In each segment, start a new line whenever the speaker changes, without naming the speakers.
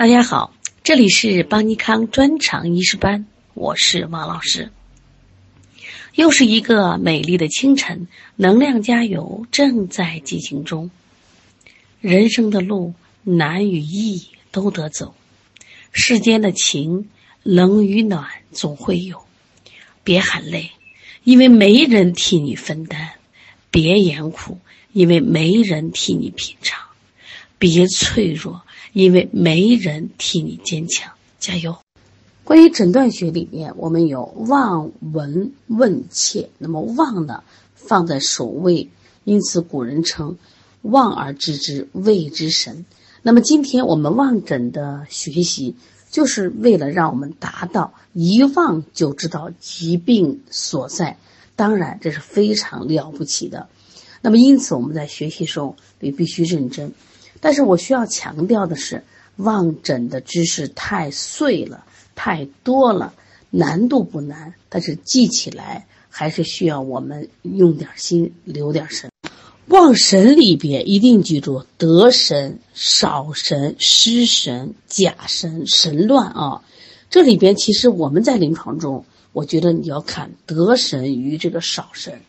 大家好，这里是邦尼康专场医师班，我是王老师。又是一个美丽的清晨，能量加油正在进行中。人生的路难与易都得走，世间的情冷与暖总会有。别喊累，因为没人替你分担；别言苦，因为没人替你品尝；别脆弱。因为没人替你坚强，加油！关于诊断学里面，我们有望、闻、问、切。那么望呢，放在首位，因此古人称“望而知之，谓之神”。那么今天我们望诊的学习，就是为了让我们达到一望就知道疾病所在。当然，这是非常了不起的。那么因此我们在学习时候也必须认真。但是我需要强调的是，望诊的知识太碎了，太多了，难度不难，但是记起来还是需要我们用点心，留点神。望神里边一定记住得神、少神、失神、假神、神乱啊！这里边其实我们在临床中，我觉得你要看得神与这个少神。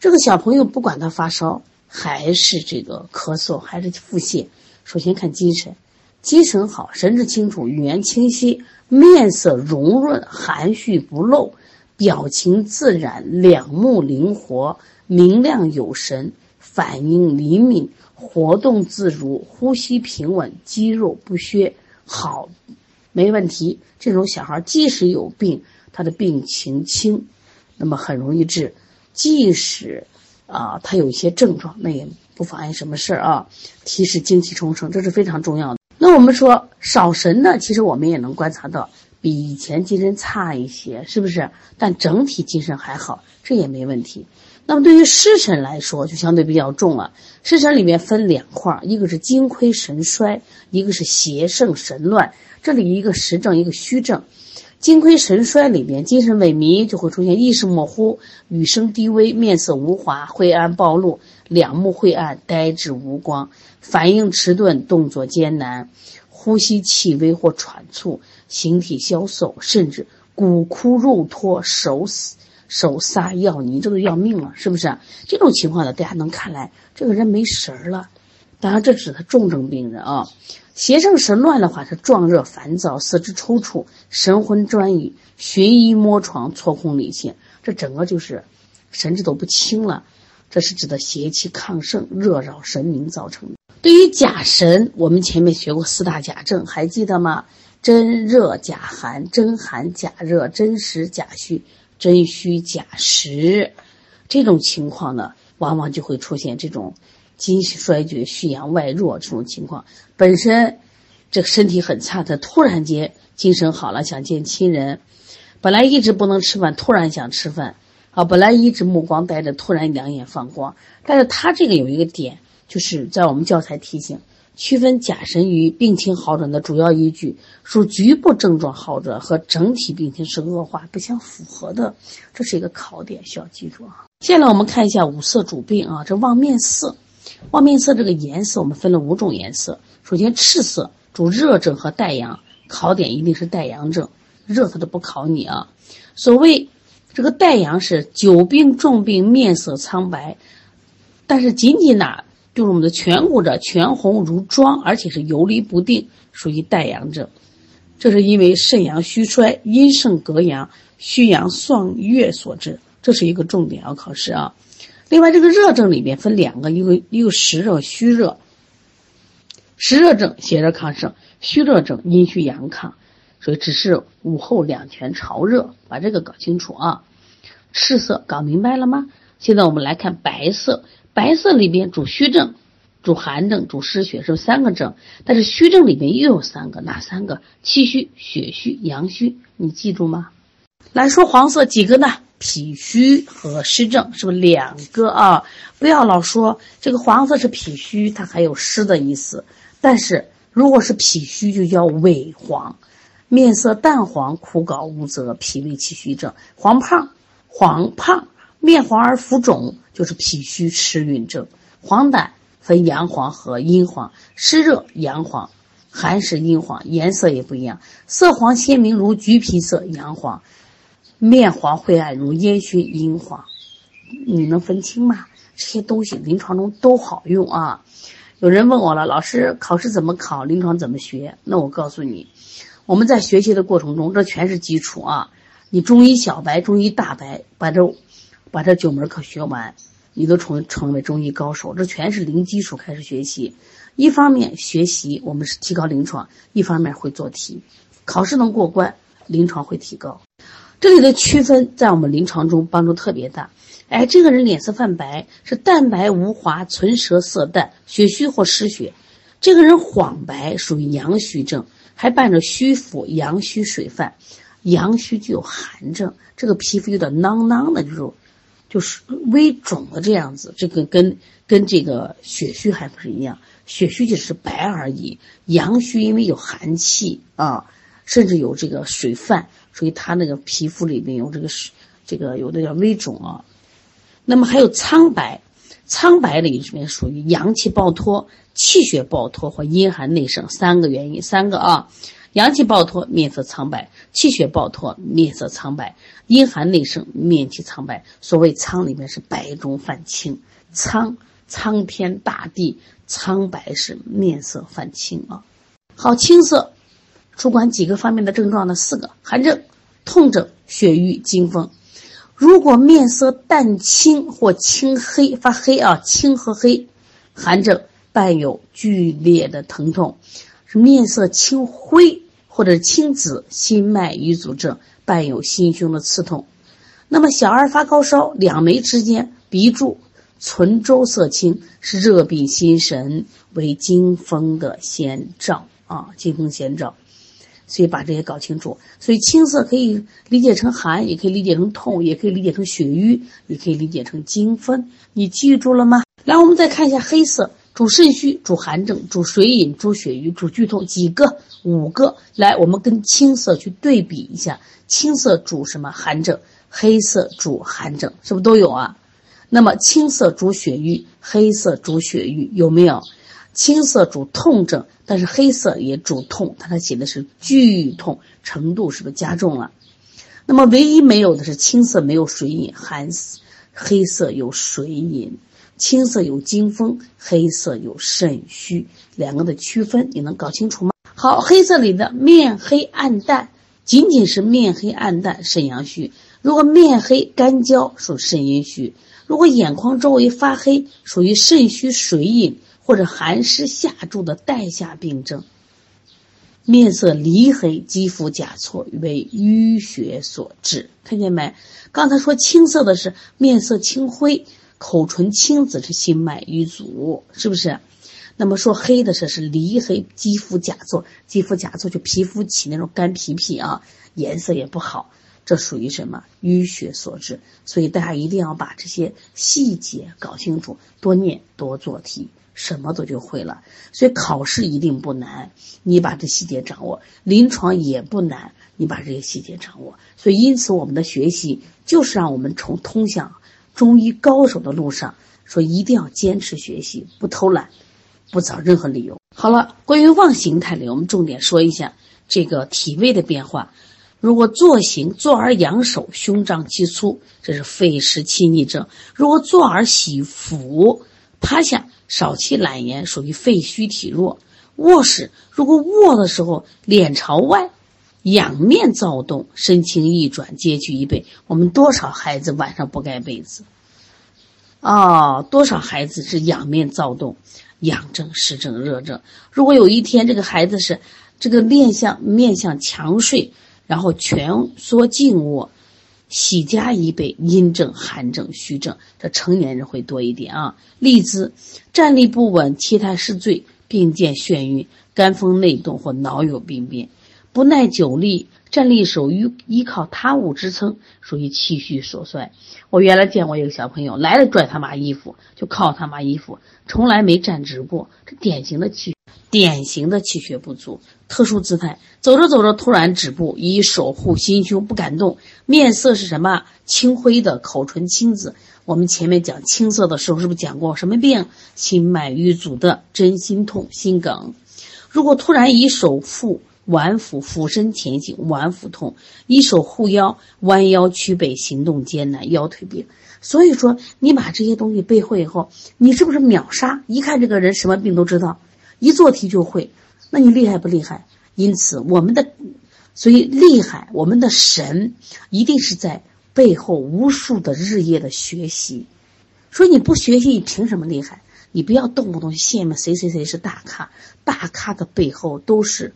这个小朋友不管他发烧。还是这个咳嗽，还是腹泻。首先看精神，精神好，神志清楚，语言清晰，面色红润，含蓄不露，表情自然，两目灵活，明亮有神，反应灵敏，活动自如，呼吸平稳，肌肉不削，好，没问题。这种小孩即使有病，他的病情轻，那么很容易治，即使。啊，他有一些症状，那也不妨碍什么事儿啊，提示精气充盛，这是非常重要的。那我们说少神呢，其实我们也能观察到，比以前精神差一些，是不是？但整体精神还好，这也没问题。那么对于失神来说，就相对比较重了。失神里面分两块，一个是精亏神衰，一个是邪盛神乱。这里一个实症，一个虚症。精亏神衰里边，精神萎靡就会出现意识模糊、语声低微、面色无华、晦暗暴露、两目晦暗、呆滞无光、反应迟钝、动作艰难、呼吸气微或喘促、形体消瘦，甚至骨枯肉脱、手死手撒要泥，这都要命了，是不是？这种情况呢，大家能看来这个人没神儿了。当然，这指的重症病人啊。邪盛神乱的话是壮热烦躁、四肢抽搐、神魂专一、寻医摸床、错控理性，这整个就是神志都不清了。这是指的邪气亢盛、热扰神明造成的。对于假神，我们前面学过四大假症，还记得吗？真热假寒、真寒假热、真实假虚、真虚假实。这种情况呢，往往就会出现这种。精衰竭、虚阳外弱这种情况，本身这个身体很差，他突然间精神好了，想见亲人，本来一直不能吃饭，突然想吃饭，啊，本来一直目光呆着，突然两眼放光。但是他这个有一个点，就是在我们教材提醒，区分假神与病情好转的主要依据，属局部症状好转和整体病情是恶化不相符合的，这是一个考点，需要记住啊。接下来我们看一下五色主病啊，这望面色。望面色这个颜色，我们分了五种颜色。首先，赤色主热症和带阳，考点一定是带阳症，热它都不考你啊。所谓这个带阳是久病重病，面色苍白，但是仅仅呢，就是我们的颧骨这全红如妆，而且是游离不定，属于带阳症。这是因为肾阳虚衰，阴盛格阳，虚阳丧月所致，这是一个重点要考试啊。另外，这个热症里边分两个，一个一个实热、虚热。实热症邪热亢盛，虚热症阴虚阳亢，所以只是午后两拳潮热，把这个搞清楚啊。赤色搞明白了吗？现在我们来看白色，白色里边主虚症、主寒症、主湿血，是三个症。但是虚症里面又有三个，哪三个？气虚、血虚、阳虚，你记住吗？来说黄色几个呢？脾虚和湿症是不是两个啊？不要老说这个黄色是脾虚，它还有湿的意思。但是如果是脾虚，就叫萎黄，面色淡黄、枯槁无泽，脾胃气虚症。黄胖、黄胖、面黄而浮肿，就是脾虚湿蕴症。黄疸分阳黄和阴黄，湿热阳黄，寒是阴黄，颜色也不一样，色黄鲜明如橘皮色阳黄，面黄晦暗如烟熏阴黄。你能分清吗？这些东西临床中都好用啊。有人问我了，老师考试怎么考，临床怎么学？那我告诉你，我们在学习的过程中，这全是基础啊。你中医小白、中医大白，把这把这九门课学完，你都成成为中医高手。这全是零基础开始学习。一方面学习，我们是提高临床；一方面会做题，考试能过关，临床会提高。这里的区分在我们临床中帮助特别大。哎，这个人脸色泛白，是淡白无华，唇舌色淡，血虚或失血。这个人黄白，属于阳虚症，还伴着虚腹，阳虚水泛，阳虚具有寒症，这个皮肤有点囊囊的，就是就是微肿的这样子。这个跟跟这个血虚还不是一样，血虚只是白而已，阳虚因为有寒气啊，甚至有这个水泛，所以他那个皮肤里面有这个水，这个有的叫微肿啊。那么还有苍白，苍白里面属于阳气暴脱、气血暴脱或阴寒内盛三个原因，三个啊，阳气暴脱面色苍白，气血暴脱面色苍白，阴寒内盛面气苍白。所谓苍里面是白中泛青，苍苍天大地，苍白是面色泛青啊。好，青色主管几个方面的症状呢？四个：寒症、痛症、血瘀、惊风。如果面色淡青或青黑发黑啊，青和黑，寒症伴有剧烈的疼痛；是面色青灰或者青紫，心脉瘀阻症伴有心胸的刺痛。那么小儿发高烧，两眉之间鼻柱、唇周色青，是热病心神，为惊风的先兆啊，惊风先兆。所以把这些搞清楚。所以青色可以理解成寒，也可以理解成痛，也可以理解成血瘀，也可以理解成精分。你记住了吗？来，我们再看一下黑色，主肾虚，主寒症，主水饮，主血瘀，主剧痛，几个？五个。来，我们跟青色去对比一下，青色主什么？寒症。黑色主寒症，是不是都有啊？那么青色主血瘀，黑色主血瘀，有没有？青色主痛症，但是黑色也主痛，它它写的是剧痛程度是不是加重了？那么唯一没有的是青色没有水饮，寒黑色有水饮，青色有惊风，黑色有肾虚，两个的区分你能搞清楚吗？好，黑色里的面黑暗淡，仅仅是面黑暗淡，肾阳虚；如果面黑干焦，属肾阴虚；如果眼眶周围发黑，属于肾虚水饮。或者寒湿下注的带下病症，面色黧黑，肌肤甲错，为淤血所致。看见没？刚才说青色的是面色青灰，口唇青紫，是心脉瘀阻，是不是？那么说黑的是是黧黑，肌肤甲错，肌肤甲错就皮肤起那种干皮皮啊，颜色也不好，这属于什么？淤血所致。所以大家一定要把这些细节搞清楚，多念多做题。什么都就会了，所以考试一定不难，你把这细节掌握；临床也不难，你把这些细节掌握。所以，因此我们的学习就是让我们从通向中医高手的路上，说一定要坚持学习，不偷懒，不找任何理由。好了，关于望形态里，我们重点说一下这个体位的变化。如果坐行坐而仰首，胸胀气粗，这是肺湿气逆症；如果坐而喜伏，趴下。少气懒言属于肺虚体弱，卧室如果卧的时候脸朝外，仰面躁动，身轻意转，皆具一备。我们多少孩子晚上不盖被子？哦，多少孩子是仰面躁动，痒症、湿症、热症。如果有一天这个孩子是这个面向面向强睡，然后蜷缩静卧。喜加一倍，阴症、寒症、虚症，这成年人会多一点啊。例子：站立不稳、体态失坠，并见眩晕、肝风内动或脑有病变，不耐久立，站立手依依靠他物支撑，属于气虚所衰。我原来见过一个小朋友，来了拽他妈衣服，就靠他妈衣服，从来没站直过，这典型的气。典型的气血不足，特殊姿态，走着走着突然止步，以守护心胸，不敢动，面色是什么？青灰的，口唇青紫。我们前面讲青色的时候，是不是讲过什么病？心脉瘀阻的，真心痛，心梗。如果突然以手腹脘腹俯身前行，脘腹痛；一手护腰，弯腰屈背，行动艰难，腰腿病。所以说，你把这些东西背会以后，你是不是秒杀？一看这个人什么病都知道，一做题就会，那你厉害不厉害？因此，我们的所以厉害，我们的神一定是在背后无数的日夜的学习。所以你不学习，你凭什么厉害？你不要动不动羡慕谁谁谁是大咖，大咖的背后都是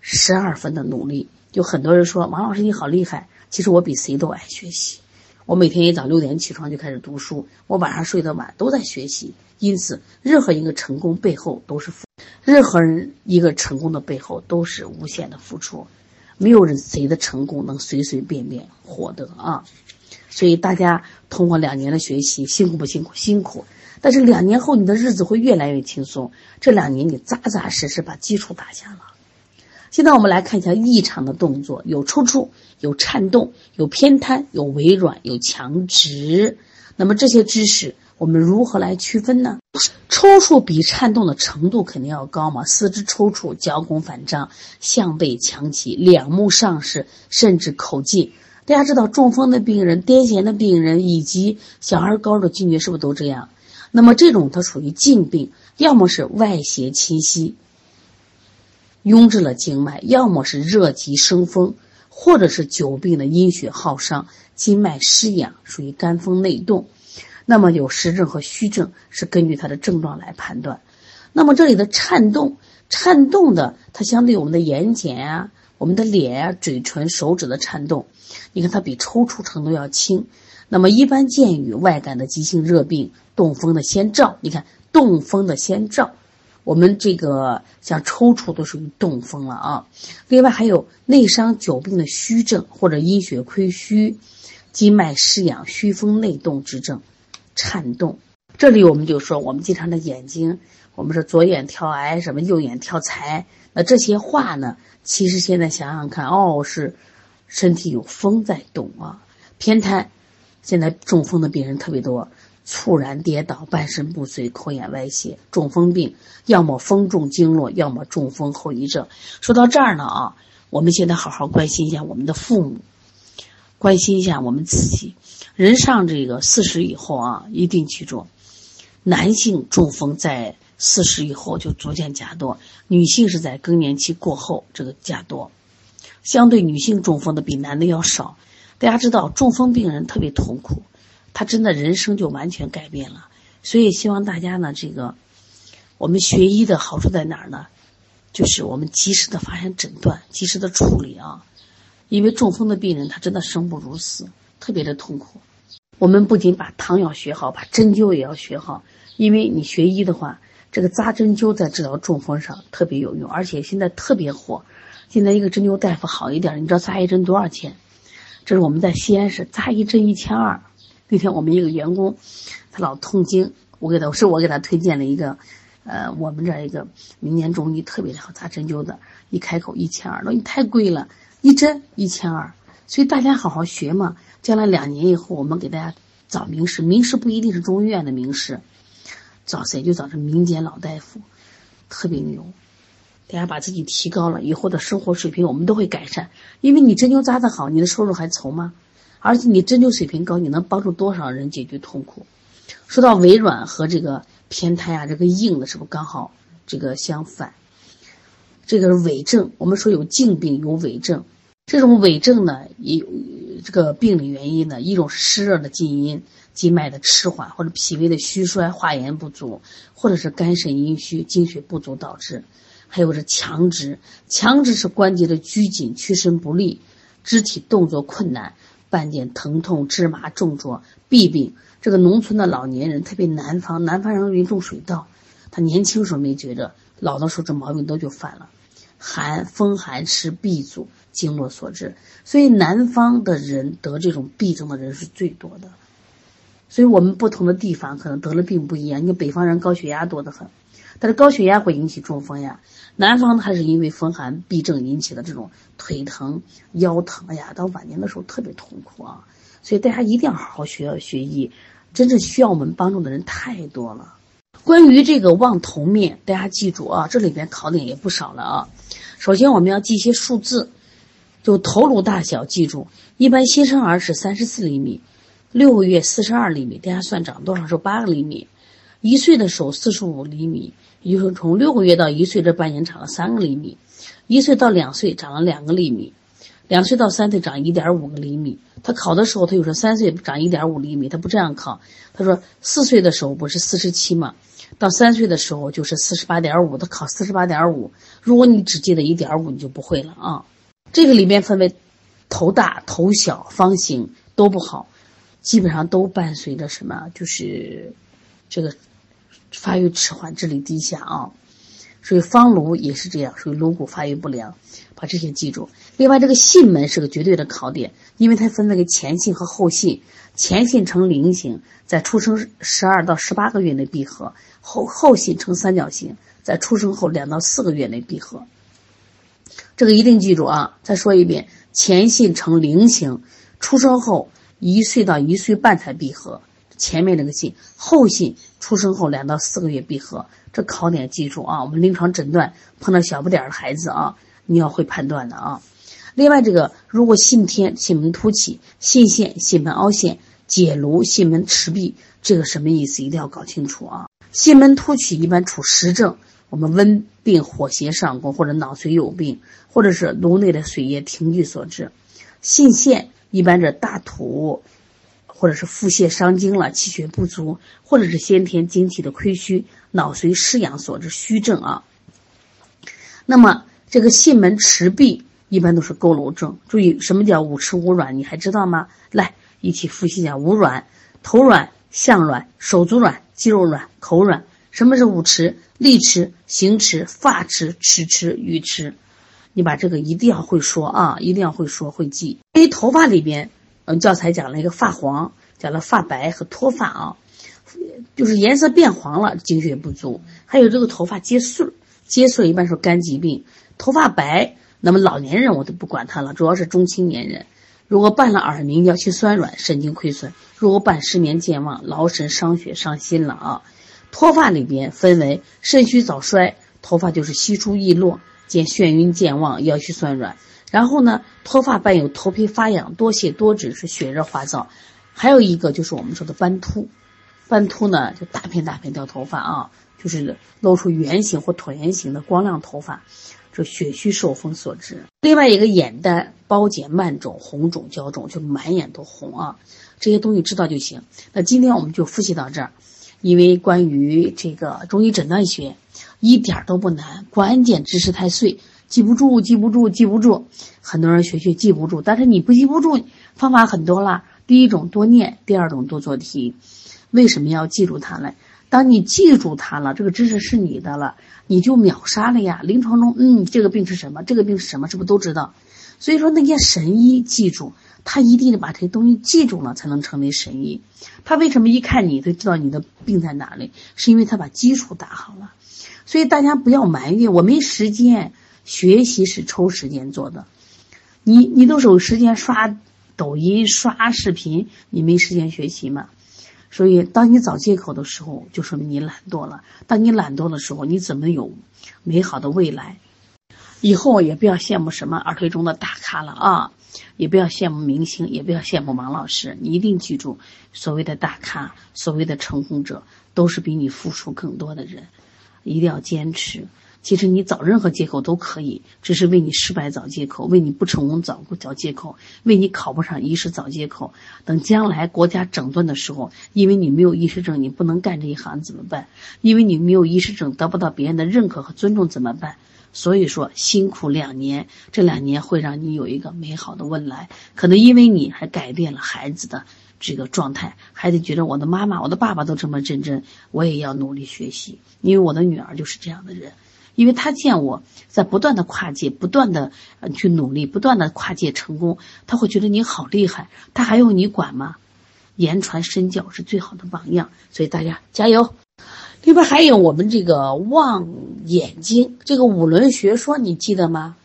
十二分的努力。就很多人说王老师你好厉害，其实我比谁都爱学习。我每天一早六点起床就开始读书，我晚上睡得晚都在学习。因此，任何一个成功背后都是付，任何人一个成功的背后都是无限的付出，没有人谁的成功能随随便便获得啊。所以大家通过两年的学习，辛苦不辛苦？辛苦。但是两年后你的日子会越来越轻松。这两年你扎扎实实把基础打下了。现在我们来看一下异常的动作：有抽搐，有颤动，有偏瘫，有微软，有强直。那么这些知识我们如何来区分呢？抽搐比颤动的程度肯定要高嘛？四肢抽搐，脚弓反张，项背强起，两目上视，甚至口进。大家知道，中风的病人、癫痫的病人以及小儿高的惊厥是不是都这样？那么这种它属于静病，要么是外邪侵袭，壅滞了经脉；要么是热极生风，或者是久病的阴血耗伤，经脉失养，属于肝风内动。那么有实证和虚证，是根据它的症状来判断。那么这里的颤动，颤动的它相对我们的眼睑啊、我们的脸啊、嘴唇、手指的颤动，你看它比抽搐程度要轻。那么一般见于外感的急性热病。动风的先兆，你看动风的先兆，我们这个像抽搐都属于动风了啊。另外还有内伤久病的虚症或者阴血亏虚、经脉失养、虚风内动之症，颤动。这里我们就说，我们经常的眼睛，我们说左眼跳癌，什么右眼跳财，那这些话呢，其实现在想想看，哦，是身体有风在动啊。偏瘫，现在中风的病人特别多。猝然跌倒，半身不遂，口眼歪斜，中风病，要么风中经络，要么中风后遗症。说到这儿呢啊，我们现在好好关心一下我们的父母，关心一下我们自己。人上这个四十以后啊，一定记住，男性中风在四十以后就逐渐加多，女性是在更年期过后这个加多。相对女性中风的比男的要少。大家知道，中风病人特别痛苦。他真的人生就完全改变了，所以希望大家呢，这个我们学医的好处在哪儿呢？就是我们及时的发现诊断，及时的处理啊。因为中风的病人他真的生不如死，特别的痛苦。我们不仅把汤药学好，把针灸也要学好。因为你学医的话，这个扎针灸在治疗中风上特别有用，而且现在特别火。现在一个针灸大夫好一点，你知道扎一针多少钱？这是我们在西安市扎一针一千二。那天我们一个员工，他老痛经，我给他是我给他推荐了一个，呃，我们这一个民间中医特别好扎针灸的，一开口一千二，那你太贵了，一针一千二，所以大家好好学嘛，将来两年以后我们给大家找名师，名师不一定是中医院的名师，找谁就找这民间老大夫，特别牛，大家把自己提高了以后的生活水平我们都会改善，因为你针灸扎的好，你的收入还愁吗？而且你针灸水平高，你能帮助多少人解决痛苦？说到微软和这个偏瘫啊，这个硬的是不是刚好这个相反？这个是伪证。我们说有静病，有伪证。这种伪证呢也，有这个病理原因呢，一种是湿热的进因，经脉的迟缓，或者脾胃的虚衰，化炎不足，或者是肝肾阴虚，精血不足导致。还有是强直，强直是关节的拘紧，屈伸不利，肢体动作困难。伴见疼痛、芝麻、重浊、痹病，这个农村的老年人，特别南方，南方人容易中水稻，他年轻时候没觉着，老的时候这毛病都就犯了。寒风寒湿痹阻，经络所致，所以南方的人得这种痹症的人是最多的。所以我们不同的地方可能得了病不一样，你北方人高血压多得很。但是高血压会引起中风呀，南方还是因为风寒痹症引起的这种腿疼、腰疼，哎呀，到晚年的时候特别痛苦啊。所以大家一定要好好学学医，真正需要我们帮助的人太多了。关于这个望头面，大家记住啊，这里边考点也不少了啊。首先我们要记一些数字，就头颅大小，记住，一般新生儿是三十四厘米，六个月四十二厘米，大家算长多少是八个厘米，一岁的时候四十五厘米，也就是从六个月到一岁这半年长了三个厘米，一岁到两岁长了两个厘米。两岁到三岁长一点五个厘米，他考的时候他又说三岁长一点五厘米，他不这样考，他说四岁的时候不是四十七吗？到三岁的时候就是四十八点五，他考四十八点五。如果你只记得一点五，你就不会了啊。这个里面分为头大、头小、方形都不好，基本上都伴随着什么？就是这个发育迟缓、智力低下啊。所以方颅也是这样，属于颅骨发育不良，把这些记住。另外，这个囟门是个绝对的考点，因为它分那个前囟和后囟。前囟呈菱形，在出生十二到十八个月内闭合；后后囟呈三角形，在出生后两到四个月内闭合。这个一定记住啊！再说一遍，前囟呈菱形，出生后一岁到一岁半才闭合。前面那个囟，后囟出生后两到四个月闭合。这考点记住啊！我们临床诊断碰到小不点儿的孩子啊，你要会判断的啊。另外，这个如果囟天、囟门凸起、囟陷、囟门凹陷、解颅、囟门迟闭，这个什么意思？一定要搞清楚啊！囟门凸起一般出实症，我们温病、火邪上攻，或者脑髓有病，或者是颅内的水液停聚所致。囟陷一般是大土。或者是腹泻伤精了，气血不足，或者是先天精气的亏虚，脑髓失养所致虚症啊。那么这个囟门迟闭一般都是佝偻症。注意什么叫五迟五软？你还知道吗？来一起复习一下：五软，头软、项软、手足软、肌肉软、口软。什么是五迟？力迟、行迟、发迟、齿迟、语迟。你把这个一定要会说啊，一定要会说会记。因为头发里边。嗯，教材讲了一个发黄，讲了发白和脱发啊，就是颜色变黄了，精血不足。还有这个头发结穗，结穗一般是肝疾病。头发白，那么老年人我都不管他了，主要是中青年人。如果伴了耳鸣、腰膝酸软、神经亏损；如果伴失眠、健忘、劳神伤血伤心了啊。脱发里边分为肾虚早衰，头发就是稀疏易落，见眩晕、健忘、腰膝酸软。然后呢，脱发伴有头皮发痒、多血多脂，是血热化燥；还有一个就是我们说的斑秃，斑秃呢就大片大片掉头发啊，就是露出圆形或椭圆形的光亮头发，这血虚受风所致。另外一个眼袋包睑漫肿、红肿焦肿，就满眼都红啊，这些东西知道就行。那今天我们就复习到这儿，因为关于这个中医诊断学一点都不难，关键知识太碎。记不住，记不住，记不住。很多人学学记不住，但是你不记不住，方法很多了。第一种多念，第二种多做题。为什么要记住它呢？当你记住它了，这个知识是你的了，你就秒杀了呀。临床中，嗯，这个病是什么？这个病是什么？是不是都知道？所以说那些神医记住，他一定得把这些东西记住了，才能成为神医。他为什么一看你就知道你的病在哪里？是因为他把基础打好了。所以大家不要埋怨我没时间。学习是抽时间做的，你你都是有时间刷抖音、刷视频，你没时间学习吗？所以，当你找借口的时候，就说明你懒惰了。当你懒惰的时候，你怎么有美好的未来？以后也不要羡慕什么二推中的大咖了啊，也不要羡慕明星，也不要羡慕王老师。你一定记住，所谓的大咖，所谓的成功者，都是比你付出更多的人，一定要坚持。其实你找任何借口都可以，只是为你失败找借口，为你不成功找找借口，为你考不上医师找借口。等将来国家整顿的时候，因为你没有医师证，你不能干这一行怎么办？因为你没有医师证，得不到别人的认可和尊重怎么办？所以说，辛苦两年，这两年会让你有一个美好的未来。可能因为你还改变了孩子的这个状态，孩子觉得我的妈妈、我的爸爸都这么认真，我也要努力学习，因为我的女儿就是这样的人。因为他见我在不断的跨界，不断的去努力，不断的跨界成功，他会觉得你好厉害，他还用你管吗？言传身教是最好的榜样，所以大家加油。另外还有我们这个望眼睛，这个五轮学说你记得吗？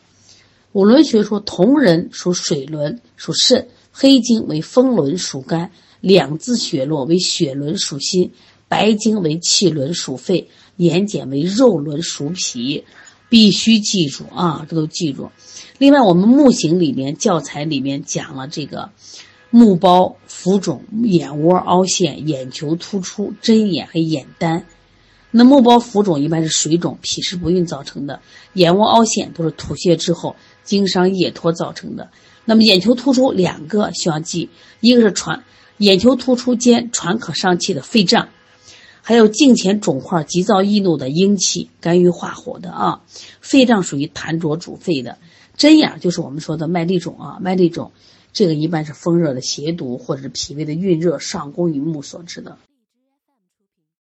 五轮学说，同人属水轮，属肾；黑经为风轮，属肝；两字血络为血轮，属心；白经为气轮属肺，眼睑为肉轮熟皮，必须记住啊，这都记住。另外，我们木型里面教材里面讲了这个木包浮肿、眼窝凹陷、眼球突出、针眼和眼丹。那木包浮肿一般是水肿、脾湿不运造成的，眼窝凹陷都是吐泻之后经伤液脱造成的。那么眼球突出两个需要记，一个是喘，眼球突出兼喘可伤气的肺胀。还有颈前肿块、急躁易怒的阴气，肝郁化火的啊，肺脏属于痰浊主肺的，针眼就是我们说的麦粒肿啊，麦粒肿，这个一般是风热的邪毒或者是脾胃的蕴热上攻于目所致的。